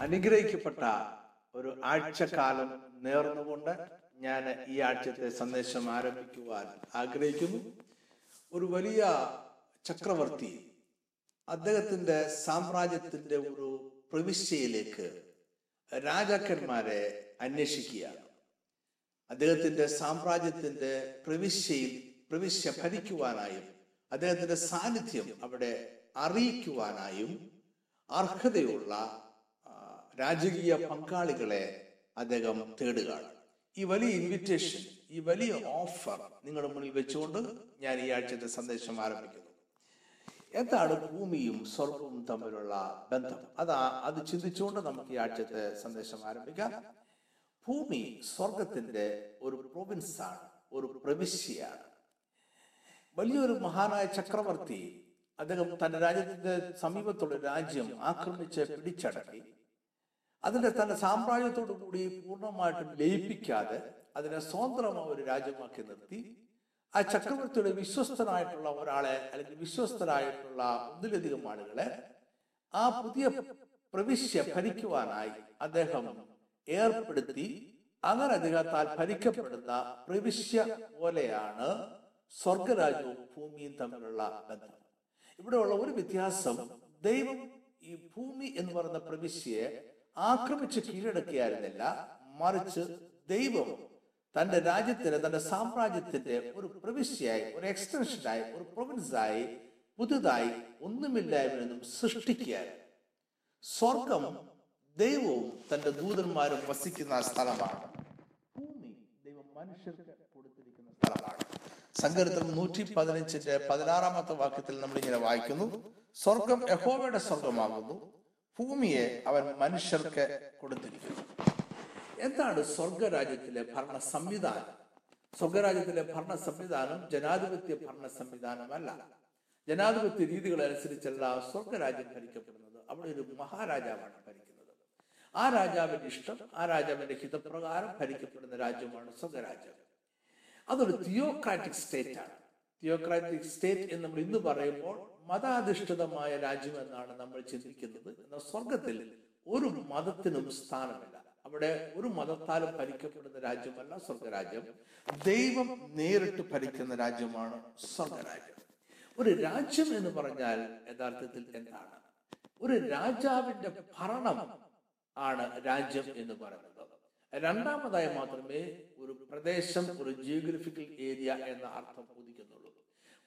അനുഗ്രഹിക്കപ്പെട്ട ഒരു ആഴ്ചക്കാലം നേർന്നുകൊണ്ട് ഞാൻ ഈ ആഴ്ചത്തെ സന്ദേശം ആരംഭിക്കുവാൻ ആഗ്രഹിക്കുന്നു. ഒരു വലിയ ചക്രവർത്തി അദ്ദേഹത്തിന്റെ സാമ്രാജ്യത്തിന്റെ ഒരു പ്രവിശ്യയിലേക്ക് രാജാക്കന്മാരെ അന്വേഷിക്കുകയാണ്. അദ്ദേഹത്തിന്റെ സാമ്രാജ്യത്തിന്റെ പ്രവിശ്യയിൽ പ്രവിശ്യ ഭരിക്കുവാനായും അദ്ദേഹത്തിന്റെ സാന്നിധ്യം അവിടെ അറിയിക്കുവാനായും അർഹതയുള്ള രാജകീയ പങ്കാളികളെ അദ്ദേഹം തേടുകയാണ്. ഈ വലിയ ഇൻവിറ്റേഷൻ ഈ വലിയ ഓഫർ നിങ്ങളുടെ മുന്നിൽ വെച്ചുകൊണ്ട് ഞാൻ ഈ ആഴ്ചത്തെ സന്ദേശം ആരംഭിക്കുന്നു. എന്താണ് ഭൂമിയും സ്വർഗവും തമ്മിലുള്ള ബന്ധം? അതാ അത് ചിന്തിച്ചുകൊണ്ട് നമുക്ക് ഈ ആഴ്ചത്തെ സന്ദേശം ആരംഭിക്കാം. ഭൂമി സ്വർഗത്തിന്റെ ഒരു പ്രൊവിൻസ് ആണ് ഒരു പ്രവിശ്യയാണ്. വലിയൊരു മഹാനായ ചക്രവർത്തി അദ്ദേഹം തന്റെ രാജ്യത്തിന്റെ സമീപത്തുള്ള രാജ്യം ആക്രമിച്ച് പിടിച്ചടക്കി. അതിന്റെ തന്റെ സാമ്രാജ്യത്തോടു കൂടി പൂർണമായിട്ടും ലയിപ്പിക്കാതെ അതിനെ സ്വതന്ത്രമായ ഒരു രാജ്യമാക്കി നിർത്തി. ആ ചക്രവർത്തിയുടെ വിശ്വസ്തനായിട്ടുള്ള ഒരാളെ അല്ലെങ്കിൽ വിശ്വസ്തരായിട്ടുള്ള ഒന്നിലധികം ആളുകളെ ആ പുതിയ പ്രവിശ്യ ഭരിക്കുവാനായി അദ്ദേഹം ഏർപ്പെടുത്തി. അങ്ങനെ അദ്ദേഹത്താൽ ഭരിക്കപ്പെടുന്ന പ്രവിശ്യ പോലെയാണ് സ്വർഗരാജ്യവും ഭൂമിയും തമ്മിലുള്ള ബന്ധം. ഇവിടെയുള്ള ഒരു വ്യത്യാസം ദൈവം ഈ ഭൂമി എന്ന് പറയുന്ന പ്രവിശ്യയെ ആക്രമിച്ച് കീഴടക്കിയായിരുന്നില്ല. മറിച്ച് ദൈവം തന്റെ രാജ്യത്തിന് തന്റെ സാമ്രാജ്യത്തിന്റെ ഒരു പ്രവിശ്യയായി ഒരു എക്സ്റ്റൻഷനായി ഒരു പ്രൊവിൻസായി പുതുതായി ഒന്നുമില്ലായ്മ നിന്നും സൃഷ്ടിക്കുകയായിരുന്നു. സ്വർഗം ദൈവവും തന്റെ ദൂതന്മാരും വസിക്കുന്ന സ്ഥലമാണ്. ഭൂമി ദൈവം മനുഷ്യർക്ക് കൊടുത്തിരിക്കുന്ന സ്ഥലമാണ്. സങ്കീർത്തനം നൂറ്റി പതിനഞ്ചിന്റെ പതിനാറാമത്തെ വാക്യത്തിൽ നമ്മൾ ഇങ്ങനെ വായിക്കുന്നു. സ്വർഗം യഹോവയുടെ സ്വർഗമാകുന്നു. ഭൂമിയെ അവൻ മനുഷ്യർക്ക് കൊടുത്തിരിക്കുന്നു. എന്താണ് സ്വർഗരാജ്യത്തിലെ ഭരണ സംവിധാനം? സ്വർഗരാജ്യത്തിലെ ഭരണ സംവിധാനം ജനാധിപത്യ ഭരണ സംവിധാനമല്ല. ജനാധിപത്യ രീതികൾ അനുസരിച്ചല്ല സ്വർഗരാജ്യം ഭരിക്കപ്പെടുന്നത്. അവിടെ ഒരു മഹാരാജാവാണ് ഭരിക്കുന്നത്. ആ രാജാവിന്റെ ഇഷ്ടം ആ രാജാവിന്റെ ഹിതപ്രകാരം ഭരിക്കപ്പെടുന്ന രാജ്യമാണ് സ്വർഗരാജ്യം. അതൊരു തിയോക്രാറ്റിക് സ്റ്റേറ്റ് ആണ് തിയോക്രാറ്റിക് സ്റ്റേറ്റ് എന്ന് നമ്മൾ ഇന്ന് പറയുമ്പോൾ മതാധിഷ്ഠിതമായ രാജ്യം എന്നാണ് നമ്മൾ ചിന്തിക്കുന്നത്. എന്നാൽ സ്വർഗത്തിൽ ഒരു മതത്തിനും സ്ഥാനമില്ല. അവിടെ ഒരു മതത്താലും ഭരിക്കപ്പെടുന്ന രാജ്യമല്ല സ്വർഗരാജ്യം ദൈവം നേരിട്ട് ഭരിക്കുന്ന രാജ്യമാണ് സ്വർഗരാജ്യം ഒരു രാജ്യം എന്ന് പറഞ്ഞാൽ യഥാർത്ഥത്തിൽ എന്താണ്? ഒരു രാജാവിന്റെ ഭരണം ആണ് രാജ്യം എന്ന് പറയുന്നത്. രണ്ടാമതായി മാത്രമേ ഒരു പ്രദേശം ഒരു ജിയോഗ്രഫിക്കൽ ഏരിയ എന്ന അർത്ഥം ഉദിക്കുന്നുള്ളൂ.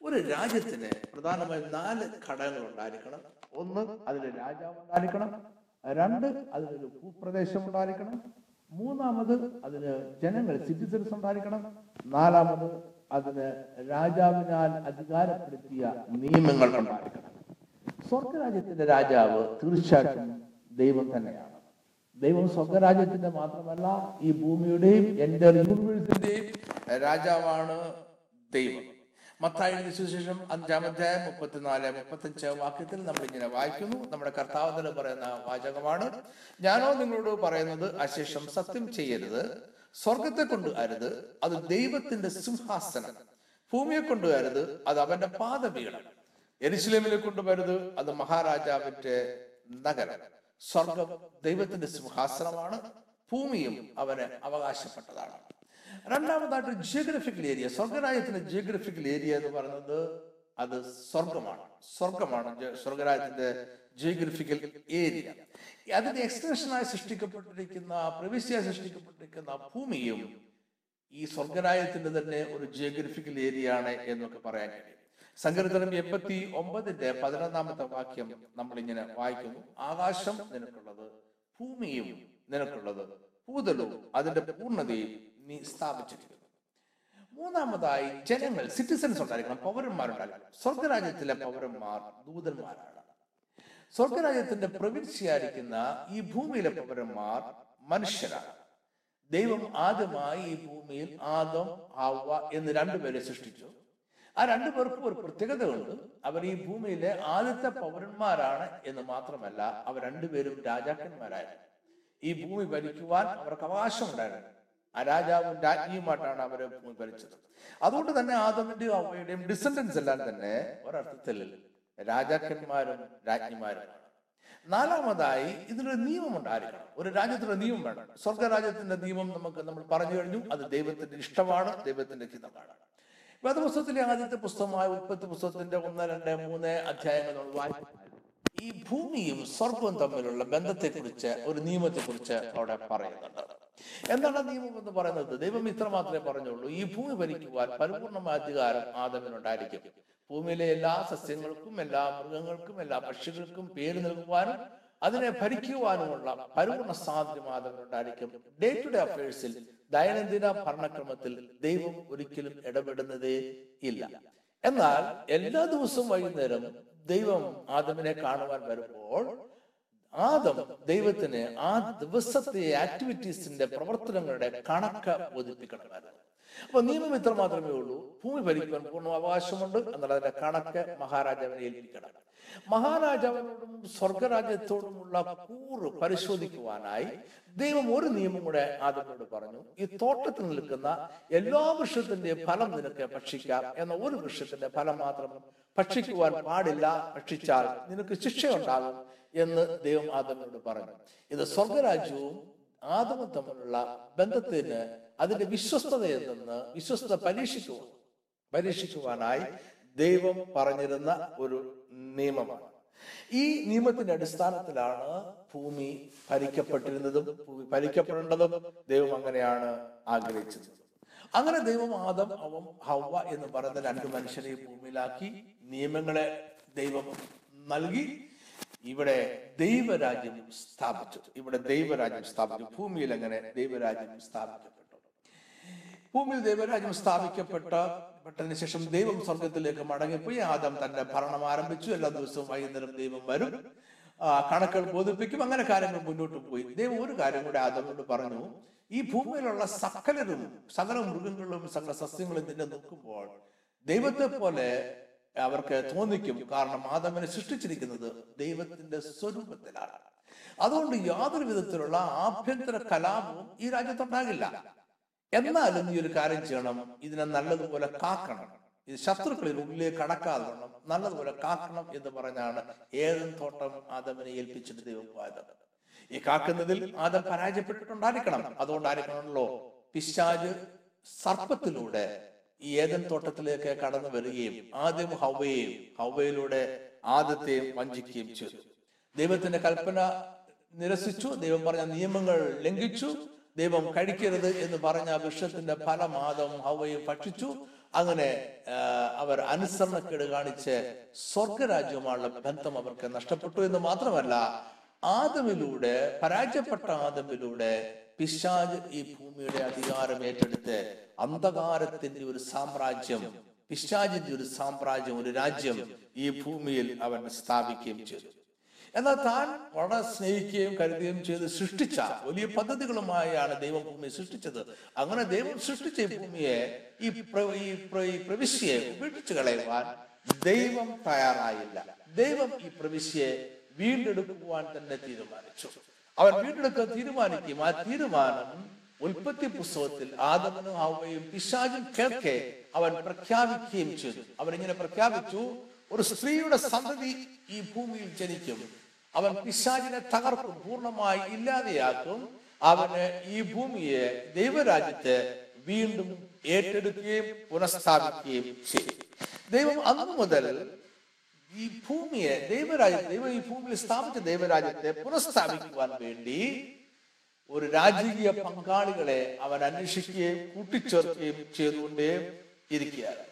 ഒരു രാജ്യത്തിന് പ്രധാനമായും നാല് ഘടകങ്ങൾ ഉണ്ടായിരിക്കണം. ഒന്ന് അതിന് രാജാവ് ഉണ്ടായിരിക്കണം. രണ്ട് അതിനൊരു ഭൂപ്രദേശം ഉണ്ടായിരിക്കണം. മൂന്നാമത് അതിന് ജനങ്ങൾ സിറ്റിസൺസ് ഉണ്ടായിരിക്കണം. നാലാമത് അതിന് രാജാവിനാൽ അധികാരപ്പെടുത്തിയ നിയമങ്ങൾ ഉണ്ടായിരിക്കണം. സ്വർഗരാജ്യത്തിന്റെ രാജാവ് തീർച്ചയായിട്ടും ദൈവം തന്നെയാണ്. ദൈവം സ്വർഗരാജ്യത്തിന്റെ മാത്രമല്ല ഈ ഭൂമിയുടെയും എന്റെ യൂണിവേഴ്സിന്റെയും രാജാവാണ് ദൈവം. മത്തായി സുശേഷം അഞ്ചാം അധ്യായം മുപ്പത്തിനാല് മുപ്പത്തഞ്ച് വാക്യത്തിൽ നമ്മൾ ഇങ്ങനെ വായിക്കുന്നു. നമ്മുടെ കർത്താവ് പറയുന്ന വാചകമാണ്. ഞാനോ നിങ്ങളോട് പറയുന്നത് അശേഷം സത്യം ചെയ്യരുത്. സ്വർഗത്തെ കൊണ്ട് അരുത്. അത് ദൈവത്തിന്റെ സിംഹാസനം. ഭൂമിയെ കൊണ്ട് അരുത്. അത് അവന്റെ പാദപീഠം എരിശിലേമിനെ കൊണ്ടുവരുത് അത് മഹാരാജാവിന്റെ നഗരം. സ്വർഗം ദൈവത്തിന്റെ സിംഹാസനമാണ്. ഭൂമിയും അവന് അവകാശപ്പെട്ടതാണ്. രണ്ടാമതായിട്ട് ജിയോഗ്രഫിക്കൽ ഏരിയ സ്വർഗരാജ്യത്തിന്റെ ജിയോഗ്രഫിക്കൽ ഏരിയ എന്ന് പറയുന്നത് അത് സ്വർഗമാണ് സ്വർഗമാണ് സ്വർഗരാജ്യത്തിന്റെ ജിയോഗ്രഫിക്കൽ ഏരിയ അതിന്റെ എക്സ്റ്റൻഷനായി സൃഷ്ടിക്കപ്പെട്ടിരിക്കുന്ന പ്രവിശ്യയായി സൃഷ്ടിക്കപ്പെട്ടിരിക്കുന്ന ഭൂമിയും ഈ സ്വർഗരാജ്യത്തിന്റെ തന്നെ ഒരു ജിയോഗ്രഫിക്കൽ ഏരിയ ആണ് എന്നൊക്കെ പറയാൻ കഴിയും. സങ്കീർത്തനം എൺപത്തി ഒമ്പതിന്റെ പതിനൊന്നാമത്തെ വാക്യം നമ്മൾ ഇങ്ങനെ വായിക്കുന്നു. ആകാശം നിനക്കുള്ളത് ഭൂമിയും നിനക്കുള്ളത് ഭൂതലവും അതിന്റെ പൂർണതയും നീ സ്ഥാപിച്ചിരിക്കുന്നു. മൂന്നാമതായി ജനങ്ങൾ സിറ്റിസൺസ് ഉണ്ടായിരിക്കണം പൗരന്മാരുണ്ടായിരിക്കണം സ്വർഗരാജ്യത്തിലെ പൗരന്മാർ ദൂതന്മാരാണ്. സ്വർഗരാജ്യത്തിന്റെ പ്രവിശ്യായിരിക്കുന്ന ഈ ഭൂമിയിലെ പൗരന്മാർ മനുഷ്യരാണ്. ദൈവം ആദ്യമായി ഈ ഭൂമിയിൽ ആദം ആവ എന്ന് രണ്ടുപേരെ സൃഷ്ടിച്ചു. ആ രണ്ടുപേർക്കും ഒരു പ്രത്യേകതയുണ്ട്. അവർ ഈ ഭൂമിയിലെ ആദ്യത്തെ പൗരന്മാരാണ് എന്ന് മാത്രമല്ല അവർ രണ്ടുപേരും രാജാക്കന്മാരായിരുന്നു. ഈ ഭൂമി ഭരിക്കുവാൻ അവർക്ക് അവകാശമുണ്ടായിരുന്നു. ആ രാജാവും രാജ്ഞിയുമായിട്ടാണ് അവരെ ഭരിച്ചത്. അതുകൊണ്ട് തന്നെ ആദമിന്റെയും അമ്മയുടെയും ഡിസെൻഡൻസ് എല്ലാം തന്നെ ഒരർത്ഥത്തിൽ രാജാക്കന്മാരും രാജ്ഞിമാരും നാലാമതായി ഇതിനൊരു നിയമം ഉണ്ടായിരിക്കണം. ഒരു രാജ്യത്തിന്റെ നിയമം വേണം. സ്വർഗരാജ്യത്തിന്റെ നിയമം നമുക്ക് നമ്മൾ പറഞ്ഞു കഴിഞ്ഞു. അത് ദൈവത്തിന്റെ ഇഷ്ടമാണ് ദൈവത്തിന്റെ ഹിതമാണ്. വേദപുസ്തകത്തിലെ ആദ്യത്തെ പുസ്തകമായ ഉൽപ്പത്തി പുസ്തകത്തിന്റെ ഒന്ന് രണ്ട് മൂന്ന് അധ്യായങ്ങൾ നമ്മൾ ഈ ഭൂമിയും സ്വർഗവും തമ്മിലുള്ള ബന്ധത്തെക്കുറിച്ച് ഒരു നിയമത്തെക്കുറിച്ച് അവിടെ പറയുന്നുണ്ട്. എന്താണ് നിയമം എന്ന് പറയുന്നത്? ദൈവം ഇത്ര മാത്രമേ പറഞ്ഞുള്ളൂ. ഈ ഭൂമി ഭരിക്കുവാൻ പരിപൂർണമായ അധികാരം ആദമിനുണ്ടായിരിക്കും. ഭൂമിയിലെ എല്ലാ സസ്യങ്ങൾക്കും എല്ലാ മൃഗങ്ങൾക്കും എല്ലാ പക്ഷികൾക്കും പേര് നൽകുവാനും അതിനെ ഭരിക്കുവാനുമുള്ള പരിപൂർണ സ്വാതന്ത്ര്യം ആദമിനുണ്ടായിരിക്കും. ഡേ ടു ഡേ അഫയേഴ്സിൽ ദൈനംദിന ഭരണക്രമത്തിൽ ദൈവം ഒരിക്കലും ഇടപെടുന്നതേ ഇല്ല. എന്നാൽ എല്ലാ ദിവസവും വൈകുന്നേരം ദൈവം ആദമിനെ കാണുവാൻ വരുമ്പോൾ ആദം ദൈവത്തിന് ആ ദിവസത്തെ ആക്ടിവിറ്റീസിന്റെ പ്രവർത്തനങ്ങളുടെ കണക്ക് ബോധിപ്പിക്കണമായിരുന്നു. അപ്പൊ നിയമം ഇത്ര മാത്രമേ ഉള്ളൂ. ഭൂമി ഭരിക്കുവാൻ പൂർണ അവകാശമുണ്ട്. എന്നുള്ള അതിന്റെ കണക്ക് മഹാരാജാവിനെ ഏൽപ്പിക്കണം. മഹാരാജാവിനോടും സ്വർഗരാജ്യത്തോടുമുള്ള കൂറ് പരിശോധിക്കുവാനായി ദൈവം ഒരു നിയമം കൂടെ ആദ്യത്തോട് പറഞ്ഞു. ഈ തോട്ടത്തിൽ നിൽക്കുന്ന എല്ലാ വൃക്ഷത്തിന്റെയും ഫലം നിനക്ക് ഭക്ഷിക്കാം എന്ന ഒരു വൃക്ഷത്തിന്റെ ഫലം മാത്രം ഭക്ഷിക്കുവാൻ പാടില്ല. ഭക്ഷിച്ചാൽ നിനക്ക് ശിക്ഷയുണ്ടാകും. എന്ന് ദൈവം ആദമിനോട് പറഞ്ഞു. ഇത് സ്വർഗരാജ്യവും ആദമും തമ്മിലുള്ള ബന്ധത്തിന് അതിന്റെ വിശ്വസ്തതയിൽ നിന്ന് വിശ്വസ്ത പരീക്ഷിച്ചു പരീക്ഷിക്കുവാനായി ദൈവം പറഞ്ഞിരുന്ന ഒരു നിയമമാണ്. ഈ നിയമത്തിന്റെ അടിസ്ഥാനത്തിലാണ് ഭൂമി ഭരിക്കപ്പെട്ടിരുന്നതും ഭൂമി ഭരിക്കപ്പെടേണ്ടതും ദൈവം അങ്ങനെയാണ് ആഗ്രഹിച്ചത്. അങ്ങനെ ദൈവം ആദം അവം ഹവ എന്ന് പറയുന്ന രണ്ട് മനുഷ്യരെ ഭൂമിയിലാക്കി നിയമങ്ങളെ ദൈവം നൽകി. ഇവിടെ ദൈവരാജ്യം സ്ഥാപിച്ചു. ഇവിടെ ദൈവരാജ്യം സ്ഥാപിച്ചു. ഭൂമിയിൽ അങ്ങനെ ദൈവരാജ്യം സ്ഥാപിക്കപ്പെട്ടു. ഭൂമിയിൽ ദൈവരാജ്യം സ്ഥാപിക്കപ്പെട്ട പെട്ടതിന് ശേഷം ദൈവം സ്വർഗത്തിലേക്ക് മടങ്ങിപ്പോയി. ആദം തന്റെ ഭരണം ആരംഭിച്ചു. എല്ലാ ദിവസവും വൈകുന്നേരം ദൈവം വരും. കണക്കുകൾ ബോധിപ്പിക്കും. അങ്ങനെ കാര്യങ്ങൾ മുന്നോട്ട് പോയി. ദൈവം ഒരു കാര്യം കൂടെ ആദമോട് പറഞ്ഞു. ഈ ഭൂമിയിലുള്ള സകലരും സകല മൃഗങ്ങളും സകല സസ്യങ്ങളും നിന്നെ നോക്കുമ്പോൾ ദൈവത്തെ പോലെ അവർക്ക് തോന്നിക്കും. കാരണം ആദമിനെ സൃഷ്ടിച്ചിരിക്കുന്നത് ദൈവത്തിന്റെ സ്വരൂപത്തിലാണ്. അതുകൊണ്ട് യാതൊരു വിധത്തിലുള്ള ആഭ്യന്തര കലാപവും ഈ രാജ്യത്തുണ്ടാകില്ല എന്നാലും ഈ ഒരു കാര്യം ചെയ്യണം. ഇതിനെ നല്ലതുപോലെ കാക്കണം. ഇത് ശത്രുക്കളിൽ ഉള്ളിലേക്ക് കടക്കാതെ നല്ലതുപോലെ കാക്കണം എന്ന് പറഞ്ഞാണ് ഏതും തോട്ടം ആദമിനെ ഏൽപ്പിച്ചിട്ട് ദൈവം പോയത്. ഈ കാക്കുന്നതിൽ ആദം പരാജയപ്പെട്ടിട്ടുണ്ടായിരിക്കണം. അതുകൊണ്ടായിരിക്കണമല്ലോ പിശാജ് സർപ്പത്തിലൂടെ ഈ തോട്ടത്തിലേക്ക് കടന്നു വരികയും ആദ്യം ഹവയെയും ഹവയിലൂടെ ആദ്യത്തെയും വഞ്ചിക്കുകയും ചെയ്തു. ദൈവത്തിന്റെ കൽപ്പന നിരസിച്ചു ദൈവം പറഞ്ഞ നിയമങ്ങൾ ലംഘിച്ചു ദൈവം കഴിക്കരുത് എന്ന് പറഞ്ഞ വൃക്ഷത്തിന്റെ ഫലം ആദം ഹവയും ഭക്ഷിച്ചു. അങ്ങനെ അവർ അനുസരണക്കേട് കാണിച്ച് സ്വർഗരാജ്യവുമായുള്ള ബന്ധം അവർക്ക് നഷ്ടപ്പെട്ടു എന്ന് മാത്രമല്ല ആദമിലൂടെ പരാജയപ്പെട്ട ആദമിലൂടെ പിശാജ് ഈ ഭൂമിയുടെ അധികാരം ഏറ്റെടുത്ത് അന്ധകാരത്തിന്റെ ഒരു സാമ്രാജ്യം പിശാജിന്റെ ഒരു സാമ്രാജ്യം ഒരു രാജ്യം ഈ ഭൂമിയിൽ അവൻ സ്ഥാപിക്കുകയും ചെയ്തു. എന്നാൽ താൻ വളരെ സ്നേഹിക്കുകയും കരുതുകയും ചെയ്ത് സൃഷ്ടിച്ച വലിയ പദ്ധതികളുമായാണ് ദൈവം ഭൂമിയെ സൃഷ്ടിച്ചത്. അങ്ങനെ ദൈവം സൃഷ്ടിച്ച ഭൂമിയെ ഈ പ്രവിശ്യയെ ഉപേക്ഷിച്ചു കളയുവാൻ ദൈവം തയ്യാറായില്ല. ദൈവം ഈ പ്രവിശ്യയെ വീണ്ടെടുക്കുവാൻ തന്നെ തീരുമാനിച്ചു. അവൻ വീണ്ടെടുക്കാൻ തീരുമാനിക്കും. ആ തീരുമാനം ഉൽപ്പത്തി പുസ്തകത്തിൽ ആദമനും ഹവയും പിശാചും കേൾക്കെ അവൻ പ്രഖ്യാപിക്കുകയും ചെയ്തു. അവൻ ഇങ്ങനെ പ്രഖ്യാപിച്ചു ഒരു സ്ത്രീയുടെ സന്തതി ഈ ഭൂമിയിൽ ജനിക്കും. അവൻ പിശാചിനെ തകർക്കും പൂർണമായി ഇല്ലാതെയാക്കും. അവന് ഈ ഭൂമിയെ ദൈവരാജ്യത്തെ വീണ്ടും ഏറ്റെടുക്കുകയും പുനഃസ്ഥാപിക്കുകയും ചെയ്യും. ദൈവം അന്ന് മുതൽ ഈ ഭൂമിയെ ദൈവരാജ്യം ദൈവം ഈ ഭൂമിയിൽ സ്ഥാപിച്ച ദൈവരാജ്യത്തെ പുനഃസ്ഥാപിക്കുവാൻ വേണ്ടി ഒരു രാജകീയ പങ്കാളികളെ അവൻ അന്വേഷിക്കുകയും കൂട്ടിച്ചേർക്കുകയും ചെയ്തുകൊണ്ടേ ഇരിക്കുകയാണ്.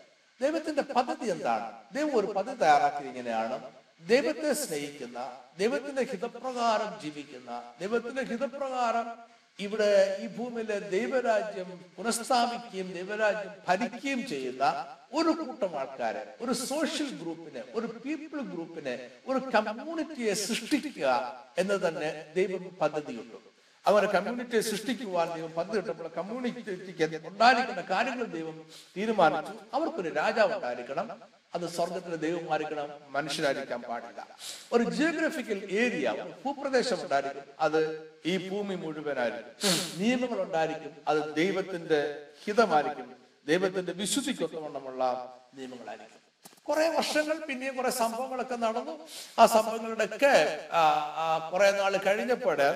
ദൈവത്തിന്റെ പദ്ധതി എന്താണ്? ദൈവം ഒരു പദ്ധതി തയ്യാറാക്കി ഇങ്ങനെയാണ് ദൈവത്തെ സ്നേഹിക്കുന്ന ദൈവത്തിന്റെ ഹിതപ്രകാരം ജീവിക്കുന്ന ദൈവത്തിന്റെ ഹിതപ്രകാരം ഇവിടെ ഈ ഭൂമിയിലെ ദൈവരാജ്യം പുനഃസ്ഥാപിക്കുകയും ദൈവരാജ്യം ഭരിക്കുകയും ചെയ്യുന്ന ഒരു കൂട്ടം ആൾക്കാരെ ഒരു സോഷ്യൽ ഗ്രൂപ്പിനെ ഒരു പീപ്പിൾ ഗ്രൂപ്പിനെ ഒരു കമ്മ്യൂണിറ്റിയെ സൃഷ്ടിക്കുക എന്ന് തന്നെ ദൈവം പദ്ധതിയുണ്ട്. അങ്ങനെ കമ്മ്യൂണിറ്റിയെ സൃഷ്ടിക്കുവാൻ ദൈവം പന്ത് കമ്മ്യൂണിറ്റിക്ക് ഉണ്ടായിരിക്കുന്ന കാര്യങ്ങൾ ദൈവം തീരുമാനിച്ചു. അവർക്കൊരു രാജാവ് ഉണ്ടായിരിക്കണം അത് സ്വർഗത്തിലെ ദൈവമായിരിക്കണം. മനുഷ്യരായിരിക്കാൻ പാടില്ല. ഒരു ജിയോഗ്രഫിക്കൽ ഏരിയ ഒരു ഭൂപ്രദേശം ഉണ്ടായിരിക്കും. അത് ഈ ഭൂമി മുഴുവനായിരിക്കും. നിയമങ്ങൾ ഉണ്ടായിരിക്കും. അത് ദൈവത്തിന്റെ ഹിതമായിരിക്കും. ദൈവത്തിന്റെ വിശുദ്ധിക്കൊത്തവണ്ണമുള്ള നിയമങ്ങളായിരിക്കും. കുറെ വർഷങ്ങൾ പിന്നെയും കുറെ സംഭവങ്ങളൊക്കെ നടന്നു. ആ സംഭവങ്ങളുടെ ഒക്കെ കുറെ നാൾ കഴിഞ്ഞപ്പോഴ്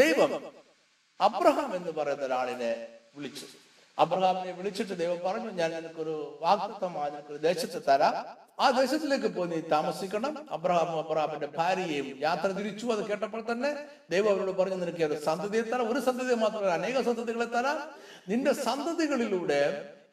ദൈവം അബ്രഹാം എന്ന് പറയുന്ന ഒരാളിനെ വിളിച്ചു. അബ്രഹാമിനെ വിളിച്ചിട്ട് ദൈവം പറഞ്ഞു ഞാൻ നിനക്കൊരു വാക്തത്വമായ നിനക്കൊരു ദേശത്ത് തരാം. ആ ദേശത്തിലേക്ക് പോയി നീ താമസിക്കണം. അബ്രഹാം അബ്രഹാമിന്റെ ഭാര്യയും യാത്ര തിരിച്ചു. അത് കേട്ടപ്പോൾ തന്നെ ദൈവം അവരോട് പറഞ്ഞു നിനക്ക് സന്തതിയെ തരാം? ഒരു സന്തതിയെ മാത്രമല്ല അനേക സന്തതികളെ തരാം. നിന്റെ സന്തതികളിലൂടെ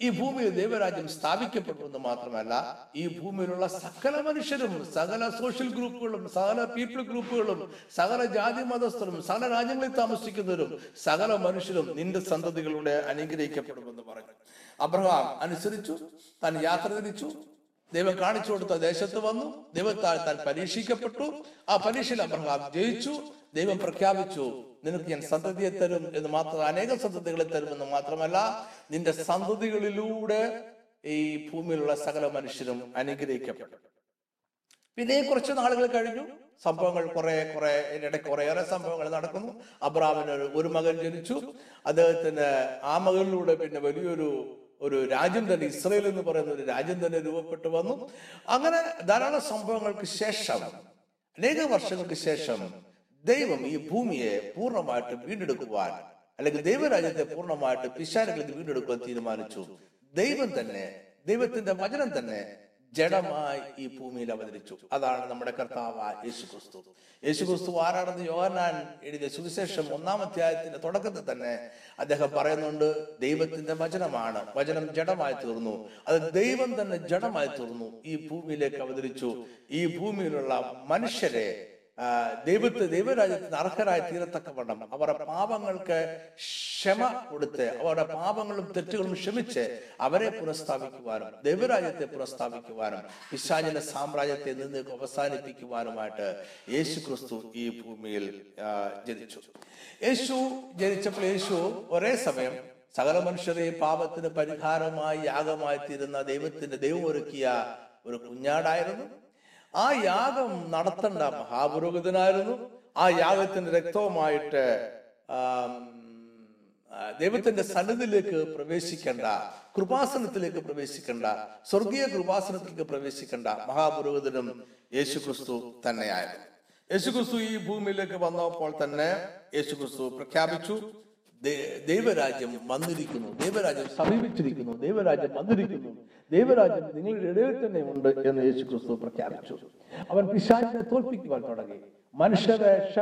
ഈ ഭൂമിയിൽ ദൈവരാജ്യം സ്ഥാപിക്കപ്പെടുമെന്ന് മാത്രമല്ല ഈ ഭൂമിയിലുള്ള സകല മനുഷ്യരും സകല സോഷ്യൽ ഗ്രൂപ്പുകളും സകല പീപ്പിൾ ഗ്രൂപ്പുകളും സകല ജാതി മതസ്ഥരും സകല രാജ്യങ്ങളിൽ താമസിക്കുന്നവരും സകല മനുഷ്യരും നിന്റെ സന്തതികളുടെ അനുഗ്രഹിക്കപ്പെടുമെന്ന് പറഞ്ഞു. അബ്രഹാം അനുസരിച്ചു താൻ യാത്ര തിരിച്ചു. ദൈവം കാണിച്ചു കൊടുത്ത ദേശത്ത് വന്നു. ദൈവത്താൽ താൻ പരീക്ഷിക്കപ്പെട്ടു. ആ പരീക്ഷയിൽ അബ്രഹാം ജയിച്ചു. ദൈവം പ്രഖ്യാപിച്ചു നിനക്ക് ഞാൻ സന്തതിയെ തരും എന്ന് മാത്രം അനേകം സന്തതികളെ തരും തരുമെന്ന് മാത്രമല്ല നിന്റെ സന്തതികളിലൂടെ ഈ ഭൂമിയിലുള്ള സകല മനുഷ്യരും അനുഗ്രഹിക്കപ്പെട്ടു. പിന്നെ കുറച്ച് നാളുകൾ കഴിഞ്ഞു. സംഭവങ്ങൾ കുറെ കുറെ ഇതിനിടയ്ക്ക് കുറേയേറെ സംഭവങ്ങൾ നടക്കുന്നു. അബ്രാമിന് ഒരു മകൻ ജനിച്ചു. അദ്ദേഹത്തിന് ആ മകനിലൂടെ പിന്നെ വലിയൊരു ഒരു രാജ്യം തന്നെ ഇസ്രയേൽ എന്ന് പറയുന്ന ഒരു രാജ്യം തന്നെ രൂപപ്പെട്ടു വന്നു. അങ്ങനെ ധാരാളം സംഭവങ്ങൾക്ക് ശേഷം അനേക വർഷങ്ങൾക്ക് ശേഷം ദൈവം ഈ ഭൂമിയെ പൂർണമായിട്ട് വീണ്ടെടുക്കുവാൻ അല്ലെങ്കിൽ ദൈവരാജ്യത്തെ പൂർണമായിട്ട് പിശാനുകളിൽ വീണ്ടെടുക്കുവാൻ തീരുമാനിച്ചു. ദൈവം തന്നെ ദൈവത്തിന്റെ വചനം തന്നെ ജഡമായി ഈ ഭൂമിയിൽ അവതരിച്ചു. അതാണ് നമ്മുടെ കർത്താവ് യേശു ക്രിസ്തു യേശു ക്രിസ്തു ആരാണെന്ന് യോഹന്നാൻ എഴുതിയ സുവിശേഷം ഒന്നാം അധ്യായത്തിന്റെ തുടക്കത്തിൽ തന്നെ അദ്ദേഹം പറയുന്നുണ്ട് ദൈവത്തിന്റെ വചനമാണ് വചനം ജഡമായി തീർന്നു. അത് ദൈവം തന്നെ ജഡമായി തീർന്നു ഈ ഭൂമിയിലേക്ക് അവതരിച്ചു. ഈ ഭൂമിയിലുള്ള മനുഷ്യരെ ദൈവത്തെ ദൈവരാജ്യത്തിന് അർഹരായി തീരത്തക്കവണ്ണം അവരുടെ പാപങ്ങൾക്ക് ക്ഷമ കൊടുത്ത് അവരുടെ പാപങ്ങളും തെറ്റുകളും ക്ഷമിച്ച് അവരെ പുനഃസ്ഥാപിക്കുവാനും ദൈവരാജ്യത്തെ പുനഃസ്ഥാപിക്കുവാനും പിശാചിന്റെ സാമ്രാജ്യത്തെ നിന്ന് അവസാനിപ്പിക്കുവാനുമായിട്ട് യേശു ക്രിസ്തു ഈ ഭൂമിയിൽ ജനിച്ചു. യേശു ജനിച്ചപ്പോൾ യേശു ഒരേ സമയം സകല മനുഷ്യരെ പാപത്തിന് പരിഹാരമായി യാഗമായി തീരുന്ന ദൈവത്തിന്റെ ദൈവം ഒരുക്കിയ ഒരു കുഞ്ഞാടായിരുന്നു. ആ യാഗം നടത്തേണ്ട മഹാപുരോഹിതനായിരുന്നു. ആ യാഗത്തിന്റെ രക്തവുമായിട്ട് ദൈവത്തിന്റെ സന്നിധിയിലേക്ക് പ്രവേശിക്കേണ്ട കൃപാസനത്തിലേക്ക് പ്രവേശിക്കേണ്ട സ്വർഗീയ കൃപാസനത്തിലേക്ക് പ്രവേശിക്കേണ്ട മഹാപുരോഹിതനും യേശുക്രിസ്തു തന്നെയായിരുന്നു. യേശുക്രിസ്തു ഈ ഭൂമിയിലേക്ക് വന്നപ്പോൾ തന്നെ യേശുക്രിസ്തു പ്രഖ്യാപിച്ചു ദൈവരാജ്യം വന്നിരിക്കുന്നു. ദൈവരാജ്യം സമീപിച്ചിരിക്കുന്നു. ദൈവരാജ്യം വന്നിരിക്കുന്നു. ദൈവരാജ്യം നിങ്ങളുടെ ഇടയിൽ തന്നെ ഉണ്ട് എന്ന് യേശു ക്രിസ്തു പ്രഖ്യാപിച്ചു. അവൻ പിശാചിനെ തോൽപ്പിക്കുവാൻ തുടങ്ങി. മനുഷ്യരെ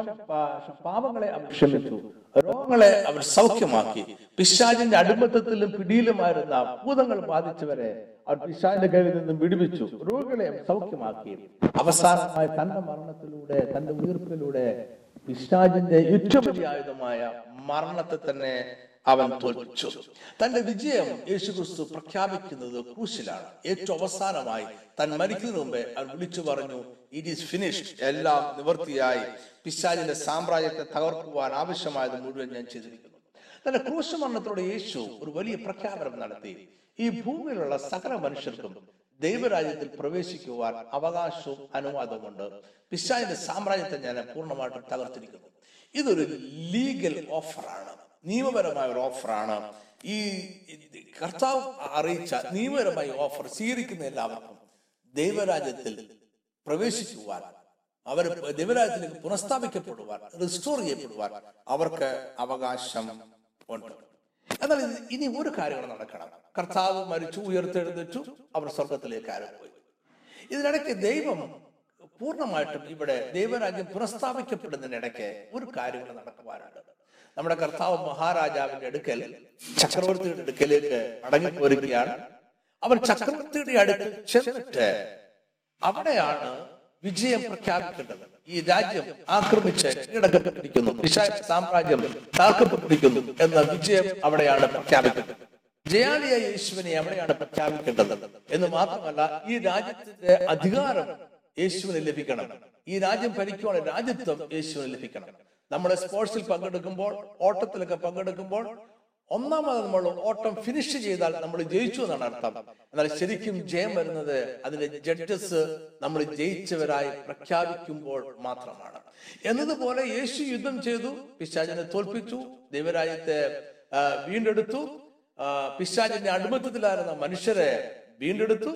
പാപങ്ങളെ അവൻ ക്ഷമിച്ചു. രോഗങ്ങളെ അവൻ സൗഖ്യമാക്കി. പിശാചിന്റെ അടിമത്തത്തിലും പിടിയിലുമായിരുന്ന ഭൂതങ്ങൾ ബാധിച്ചവരെ അവൻ പിശാചിന്റെ കയ്യിൽ നിന്നും വിടുവിച്ചു. രോഗികളെ സൗഖ്യമാക്കി. അവസാനമായി തന്റെ മരണത്തിലൂടെ തന്റെ ഉയർപ്പിലൂടെ പിശാചിന്റെ ഏറ്റവും വലിയ ആയുധമായ മരണത്തെ തന്നെ അവൻ തോൽപ്പിച്ചു. തന്റെ വിജയം യേശുക്രിസ്തു പ്രഖ്യാപിക്കുന്നത് ക്രൂശിലാണ്. ഏറ്റവും അവസാനമായി താൻ മരിക്കുന്നതിന് മുമ്പേ അവൻ വിളിച്ചു പറഞ്ഞു ഇറ്റ് ഈസ് ഫിനിഷ്ഡ് എല്ലാം നിവൃത്തിയായി. പിശാജിന്റെ സാമ്രാജ്യത്തെ തകർക്കുവാൻ ആവശ്യമായത് മുഴുവൻ ഞാൻ ചെയ്തിരിക്കുന്നു. തന്റെ ക്രൂശ് മരണത്തോടെ യേശു ഒരു വലിയ പ്രഖ്യാപനം നടത്തി. ഈ ഭൂമിയിലുള്ള സകല മനുഷ്യർക്കും ദൈവരാജ്യത്തിൽ പ്രവേശിക്കുവാൻ അവകാശവും അനുവാദവുമുണ്ട് പിശാചിന്റെ സാമ്രാജ്യത്തെ ഞാൻ പൂർണമായിട്ടും തകർത്തിരിക്കുന്നു. ഇതൊരു ലീഗൽ ഓഫറാണ് നിയമപരമായ ഒരു ഓഫറാണ് ഈ കർത്താവ് അറിയിച്ച നിയമപരമായ ഓഫർ സ്വീകരിക്കുന്ന എല്ലാവർക്കും ദൈവരാജ്യത്തിൽ പ്രവേശിക്കുവാൻ അവർ ദൈവരാജ്യത്തിലേക്ക് പുനഃസ്ഥാപിക്കപ്പെടുവാൻ റിസ്റ്റോർ ചെയ്യപ്പെടുവാൻ അവർക്ക് അവകാശം ഉണ്ട്. എന്നാൽ ഇനി ഒരു കാര്യങ്ങൾ നടക്കണം. കർത്താവ് മരിച്ചു ഉയർത്തെഴുന്നേറ്റു അവർ സ്വർഗത്തിലേക്ക് ആരും പോയി ഇതിനിടയ്ക്ക് ദൈവം പൂർണമായിട്ടും ഇവിടെ ദൈവരാജ്യം പുനഃസ്ഥാപിക്കപ്പെടുന്നതിനിടയ്ക്ക് ഒരു കാര്യങ്ങൾ നടക്കുവാനുണ്ട് നമ്മുടെ കർത്താവ് മഹാരാജാവിന്റെ അടുക്കൽ ചക്രവർത്തിയുടെ അടുക്കലേക്ക് അടങ്ങിപ്പോരുകയാണ് അവൻ ചക്രവർത്തിയുടെ അടുക്കൽ ചെന്നിട്ട് അവിടെയാണ് വിജയം പ്രഖ്യാപിക്കേണ്ടത്. ഈ രാജ്യം ആക്രമിച്ച് കീഴടക്കപ്പെട്ടിരിക്കുന്നു. സാമ്രാജ്യം തകർക്കപ്പെട്ടിരിക്കുന്നു എന്ന വിജയം അവിടെയാണ് പ്രഖ്യാപിക്കുന്നത്. ജയാളിയ യേശുവിനെ അവിടെയാണ് പ്രഖ്യാപിക്കേണ്ടത്. എന്ന് മാത്രമല്ല ഈ രാജ്യത്തിന്റെ അധികാരം യേശുവിന് ലഭിക്കണം. ഈ രാജ്യം ഭരിക്കുവാണ് രാജ്യത്വം യേശുവിന് ലഭിക്കണം. നമ്മുടെ സ്പോർട്സിൽ പങ്കെടുക്കുമ്പോൾ ഓട്ടത്തിലൊക്കെ പങ്കെടുക്കുമ്പോൾ ഒന്നാമത് നമ്മൾ ഓട്ടം ഫിനിഷ് ചെയ്താൽ നമ്മൾ ജയിച്ചു എന്നാണ് അർത്ഥം. എന്നാൽ ശരിക്കും ജയം വരുന്നത് അതിന്റെ ജഡ്ജസ് നമ്മൾ ജയിച്ചവരായി പ്രഖ്യാപിക്കുമ്പോൾ മാത്രമാണ്. എന്നതുപോലെ യേശു യുദ്ധം ചെയ്തു പിശാചിനെ തോൽപ്പിച്ചു ദൈവരാജ്യത്തെ വീണ്ടെടുത്തു. പിശാചിന്റെ അടിമത്തത്തിലായിരുന്ന മനുഷ്യരെ വീണ്ടെടുത്തു.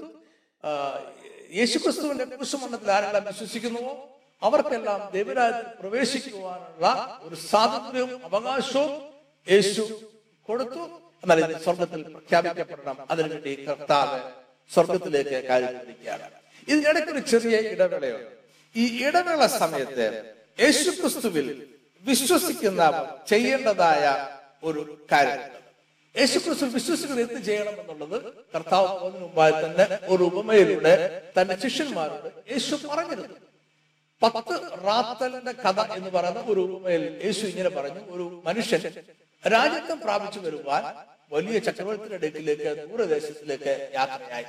യേശുക്രിസ്തുവിന്റെ കുശുമണ്ണത്തിൽ ആരെല്ലാം വിശ്വസിക്കുന്നുവോ? അവർക്കെല്ലാം ദൈവരാജ്യത്തിൽ പ്രവേശിക്കുവാനുള്ള ഒരു സ്വാതന്ത്ര്യവും അവകാശവും യേശു കൊടുത്തു. എന്നാൽ ഇത് സ്വർഗത്തിൽ പ്രഖ്യാപിക്കപ്പെടണം. അതിനുവേണ്ടി കർത്താവ് സ്വർഗത്തിലേക്ക് കാര്യത്തിരിക്കുകയാണ് ഇതിനിടയ്ക്ക് ഒരു ചെറിയ ഇടവേളയോ ഈ ഇടവേള സമയത്ത് യേശുക്രിസ്തുവിൽ വിശ്വസിക്കുന്ന ചെയ്യേണ്ടതായ ഒരു കാര്യമുണ്ട്. യേശുക്രിസ്തു വിശ്വസിക്കുന്നത് എന്ത് ചെയ്യണം എന്നുള്ളത് കർത്താവ് മുമ്പായി തന്നെ ഒരു ഉപമയിലൂടെ തന്റെ ശിഷ്യന്മാരോട് യേശു പറഞ്ഞിരുന്നു. പത്ത് റാത്തലിന്റെ കഥ എന്ന് പറയുന്ന ഒരു ഉപമയിൽ യേശു ഇങ്ങനെ പറഞ്ഞു. ഒരു മനുഷ്യൻ രാജ്യത്വം പ്രാപിച്ചു വരുവാൻ വലിയ ചക്രവർത്തിയുടെ അടുക്കിലേക്ക് ദൂരദേശത്തിലേക്ക് യാത്രയായി.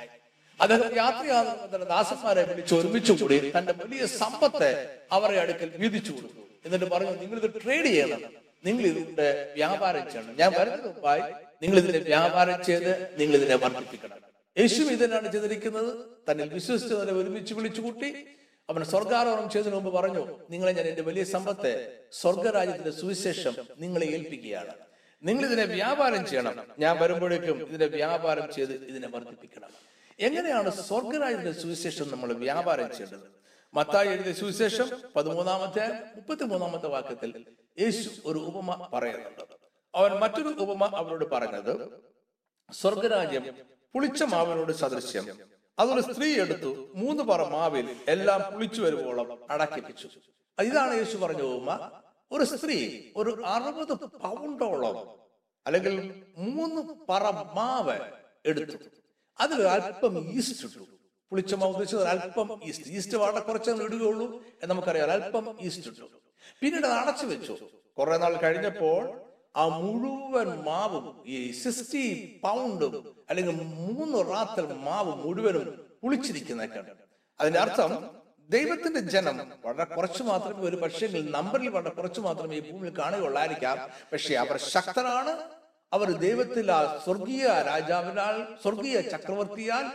അദ്ദേഹം യാത്രയാകുന്ന ദാസന്മാരെ വിളിച്ച് ഒരുമിച്ചു കൂടി തന്റെ വലിയ സമ്പത്ത് അവരുടെ അടുക്കൽ വീതിച്ചു കൊടുത്തു. എന്നിട്ട് പറഞ്ഞു നിങ്ങൾ ഇത് ട്രേഡ് ചെയ്യണം. നിങ്ങൾ ഇതിന്റെ വ്യാപാരം ചെയ്യണം. ഞാൻ വരുന്നതിന് നിങ്ങൾ ഇതിനെ വ്യാപാരം ചെയ്ത് നിങ്ങൾ ഇതിനെ വർദ്ധിപ്പിക്കണം. യേശു ഇതിനാണ് ചെയ്തിരിക്കുന്നത്. തന്നിൽ വിശ്വസിച്ചവരെ ഒരുമിച്ച് വിളിച്ചു കൂട്ടി. അവൻ സ്വർഗാരോഹണം ചെയ്തതിനു മുമ്പ് പറഞ്ഞു നിങ്ങളെ ഞാൻ എന്റെ വലിയ സമ്പത്തെ സ്വർഗരാജ്യത്തിന്റെ സുവിശേഷം നിങ്ങളെ ഏൽപ്പിക്കുകയാണ്. നിങ്ങൾ ഇതിനെ വ്യാപാരം ചെയ്യണം. ഞാൻ വരുമ്പോഴേക്കും ഇതിനെ വ്യാപാരം ചെയ്ത് ഇതിനെ വർദ്ധിപ്പിക്കണം. എങ്ങനെയാണ് സ്വർഗരാജ്യത്തിന്റെ സുവിശേഷം നമ്മൾ വ്യാപാരം ചെയ്യേണ്ടത്? മത്തായി എഴുതിയ സുവിശേഷം പതിമൂന്നാമത്തെ മുപ്പത്തിമൂന്നാമത്തെ വാക്യത്തിൽ യേശു ഒരു ഉപമ പറയുന്നുണ്ട്. അവൻ മറ്റൊരു ഉപമ അവരോട് പറഞ്ഞത് സ്വർഗരാജ്യം പുളിച്ച മാവിനോട് സദൃശ്യം. അതൊരു സ്ത്രീ എടുത്തു മൂന്ന് പറ മാവിൽ എല്ലാം പുളിച്ചു വരുവോളം അടക്കിപ്പിച്ചു. ഇതാണ് യേശു പറഞ്ഞ ഉപമ. ഒരു സ്ത്രീ ഒരു അറുപത് പൗണ്ടോളം അല്ലെങ്കിൽ മൂന്ന് പറ മാവ് എടുത്തു അതിൽ അല്പം ഈസ്റ്റ് ഇട്ടു. പുളിച്ച മാവ് ഉദ്ദേശിച്ചത് അല്പം ഈസ്റ്റ് ഈസ്റ്റ് വളരെ കുറച്ച് ഇടുകയുള്ളൂ എന്ന് നമുക്കറിയാം അല്പം ഈസ്റ്റ് ഇട്ടു. പിന്നീട് അത് അടച്ചു വെച്ചു. കുറെ നാൾ കഴിഞ്ഞപ്പോൾ ആ മുഴുവൻ മാവും ഈ സിക്സ്റ്റി പൗണ്ടും അല്ലെങ്കിൽ മൂന്ന് റാത്തൽ മാവ് മുഴുവനും പുളിച്ചിരിക്കുന്ന കണ്ടു അതിന്റെ അർത്ഥം ദൈവത്തിന്റെ ജനം വളരെ കുറച്ച് മാത്രമേ ഒരു പക്ഷേ നമ്പറിൽ വളരെ കുറച്ച് മാത്രമേ ഈ ഭൂമിയിൽ കാണുകയുള്ളായിരിക്കാം. പക്ഷെ അവർ ശക്തരാണ്. അവർ ദൈവത്തിൽ ആ സ്വർഗീയ രാജാവിനാൽ സ്വർഗീയ ചക്രവർത്തിയാൽ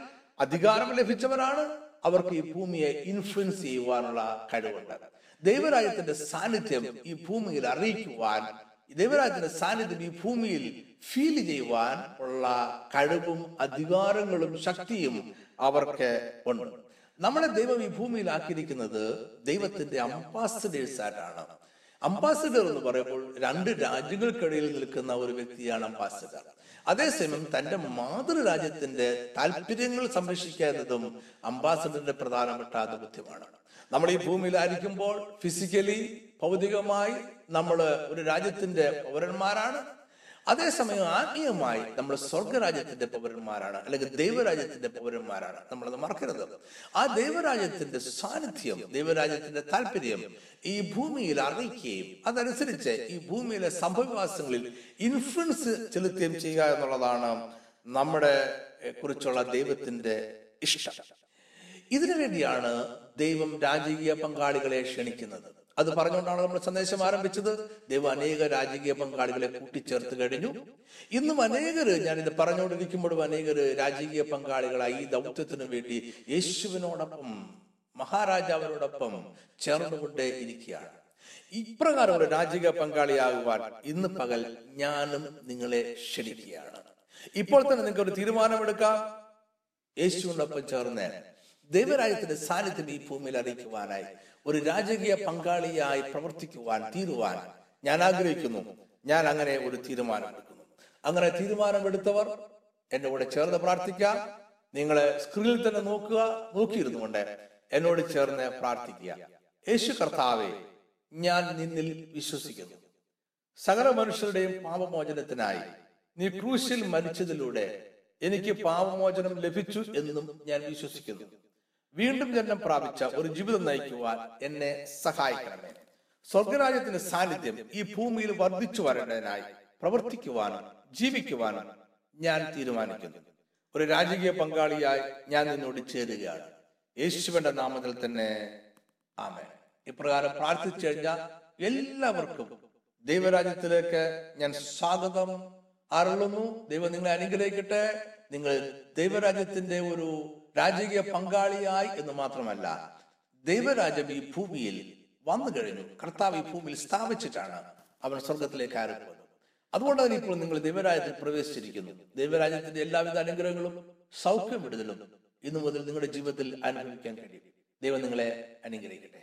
അധികാരം ലഭിച്ചവരാണ്. അവർക്ക് ഈ ഭൂമിയെ ഇൻഫ്ലുവൻസ് ചെയ്യുവാനുള്ള കഴിവുണ്ട്. ദൈവരാജ്യത്തിന്റെ സാന്നിധ്യം ഈ ഭൂമിയിൽ അറിയിക്കുവാൻ ദൈവരാജ്യത്തിന്റെ സാന്നിധ്യം ഈ ഭൂമിയിൽ ഫീൽ ചെയ്യുവാൻ ഉള്ള കഴിവും അധികാരങ്ങളും ശക്തിയും അവർക്ക് ഉണ്ട്. നമ്മളെ ദൈവം ഈ ഭൂമിയിൽ ആക്കിയിരിക്കുന്നത് ദൈവത്തിന്റെ അംബാസഡേഴ്സ് ആയിട്ടാണ്. അംബാസഡർ എന്ന് പറയുമ്പോൾ രണ്ട് രാജ്യങ്ങൾക്കിടയിൽ നിൽക്കുന്ന ഒരു വ്യക്തിയാണ് അംബാസഡർ അതേസമയം തന്റെ മാതൃരാജ്യത്തിന്റെ താല്പര്യങ്ങൾ സംരക്ഷിക്കുക എന്നതും അംബാസഡറിന്റെ പ്രധാനപ്പെട്ട ആധിപത്യമാണ്. നമ്മൾ ഈ ഭൂമിയിലായിരിക്കുമ്പോൾ ഫിസിക്കലി ഭൗതികമായി നമ്മൾ ഒരു രാജ്യത്തിന്റെ പൗരന്മാരാണ്. അതേസമയം ആത്മീയമായി നമ്മൾ സ്വർഗരാജ്യത്തിന്റെ പൗരന്മാരാണ് അല്ലെങ്കിൽ ദൈവരാജ്യത്തിന്റെ പൗരന്മാരാണ്. നമ്മളത് മറക്കരുത്. ആ ദൈവരാജ്യത്തിന്റെ സാന്നിധ്യം ദൈവരാജ്യത്തിന്റെ താല്പര്യം ഈ ഭൂമിയിൽ അറിയിക്കുകയും അതനുസരിച്ച് ഈ ഭൂമിയിലെ സംഭവവാസങ്ങളിൽ ഇൻഫ്ലുവൻസ് ചെലുത്തുകയും ചെയ്യുക എന്നുള്ളതാണ് നമ്മുടെ കുറിച്ചുള്ള ദൈവത്തിന്റെ ഇഷ്ടം. ഇതിനു വേണ്ടിയാണ് ദൈവം രാജകീയ പങ്കാളികളെ ക്ഷണിക്കുന്നത്. അത് പറഞ്ഞുകൊണ്ടാണ് നമ്മൾ സന്ദേശം ആരംഭിച്ചത്. ദൈവം അനേക രാജകീയ പങ്കാളികളെ കൂട്ടിച്ചേർത്ത് കഴിഞ്ഞു. ഇന്നും അനേകര് ഞാനിത് പറഞ്ഞുകൊണ്ടിരിക്കുമ്പോഴും അനേകര് രാജകീയ പങ്കാളികളായി ഈ ദൗത്യത്തിനു വേണ്ടി യേശുവിനോടൊപ്പം മഹാരാജാവിനോടൊപ്പം ചേർന്നുകൊണ്ടേ ഇരിക്കുകയാണ്. ഇപ്രകാരം ഒരു രാജകീയ പങ്കാളിയാകുവാൻ ഇന്ന് പകൽ ഞാനും നിങ്ങളെ ക്ഷണിക്കുകയാണ്. ഇപ്പോൾ തന്നെ നിങ്ങൾക്ക് ഒരു തീരുമാനമെടുക്കാം. യേശുവിനോടൊപ്പം ചേർന്ന് ദൈവരാജ്യത്തിന്റെ സാന്നിധ്യം ഈ ഭൂമിയിൽ അറിയിക്കുവാനായി ഒരു രാജകീയ പങ്കാളിയായി പ്രവർത്തിക്കുവാൻ തീരുവാൻ ഞാൻ ആഗ്രഹിക്കുന്നു. ഞാൻ അങ്ങനെ ഒരു തീരുമാനമെടുക്കുന്നു അങ്ങനെ തീരുമാനമെടുത്തവർ എന്റെ കൂടെ ചേർന്ന് പ്രാർത്ഥിക്കാം. നിങ്ങളെ സ്ക്രീനിൽ തന്നെ നോക്കുക നോക്കിയിരുന്നു കൊണ്ട് എന്നോട് ചേർന്ന് പ്രാർത്ഥിക്കുക. യേശു കർത്താവെ ഞാൻ നിന്നിൽ വിശ്വസിക്കുന്നു. സകല മനുഷ്യരുടെയും പാപമോചനത്തിനായി നീ ക്രൂശിൽ മരിച്ചതിലൂടെ എനിക്ക് പാപമോചനം ലഭിച്ചു എന്നും ഞാൻ വിശ്വസിക്കുന്നു. വീണ്ടും ജന്മം പ്രാപിച്ച ഒരു ജീവിതം നയിക്കുവാൻ എന്നെ സഹായിക്കണമേ. സ്വർഗരാജ്യത്തിന്റെ സാന്നിധ്യം ഈ ഭൂമിയിൽ വർദ്ധിച്ചു വരേണ്ടതിനായി പ്രവർത്തിക്കുവാനും ജീവിക്കുവാനും ഞാൻ തീരുമാനിക്കുന്നു. ഒരു രാജകീയ പങ്കാളിയായി ഞാൻ നിന്നോട് ചേരുകയാണ്. യേശുവിന്റെ നാമത്തിൽ തന്നെ ആമേ ഇപ്രകാരം പ്രാർത്ഥിച്ചു കഴിഞ്ഞാൽ എല്ലാവർക്കും ദൈവരാജ്യത്തിലേക്ക് ഞാൻ സ്വാഗതം അരുളുന്നു. ദൈവം നിങ്ങളെ അനുഗ്രഹിക്കട്ടെ. നിങ്ങൾ ദൈവരാജ്യത്തിന്റെ ഒരു രാജകീയ പങ്കാളിയായി എന്ന് മാത്രമല്ല ദൈവരാജ്യം ഈ ഭൂമിയിൽ വന്നു കഴിഞ്ഞു. കർത്താവ് ഈ ഭൂമിയിൽ സ്ഥാപിച്ചിട്ടാണ് അവൻ സ്വർഗത്തിലേക്ക് ആരംഭിക്കുന്നത്. അതുകൊണ്ട് തന്നെ ഇപ്പോൾ നിങ്ങൾ ദൈവരാജ്യത്തിൽ പ്രവേശിച്ചിരിക്കുന്നു. ദൈവരാജ്യത്തിന്റെ എല്ലാവിധ അനുഗ്രഹങ്ങളും സൗഖ്യം വിടുതലും ഇന്നു മുതൽ നിങ്ങളുടെ ജീവിതത്തിൽ അനുഭവിക്കാൻ കഴിയും. ദൈവം നിങ്ങളെ അനുഗ്രഹിക്കട്ടെ.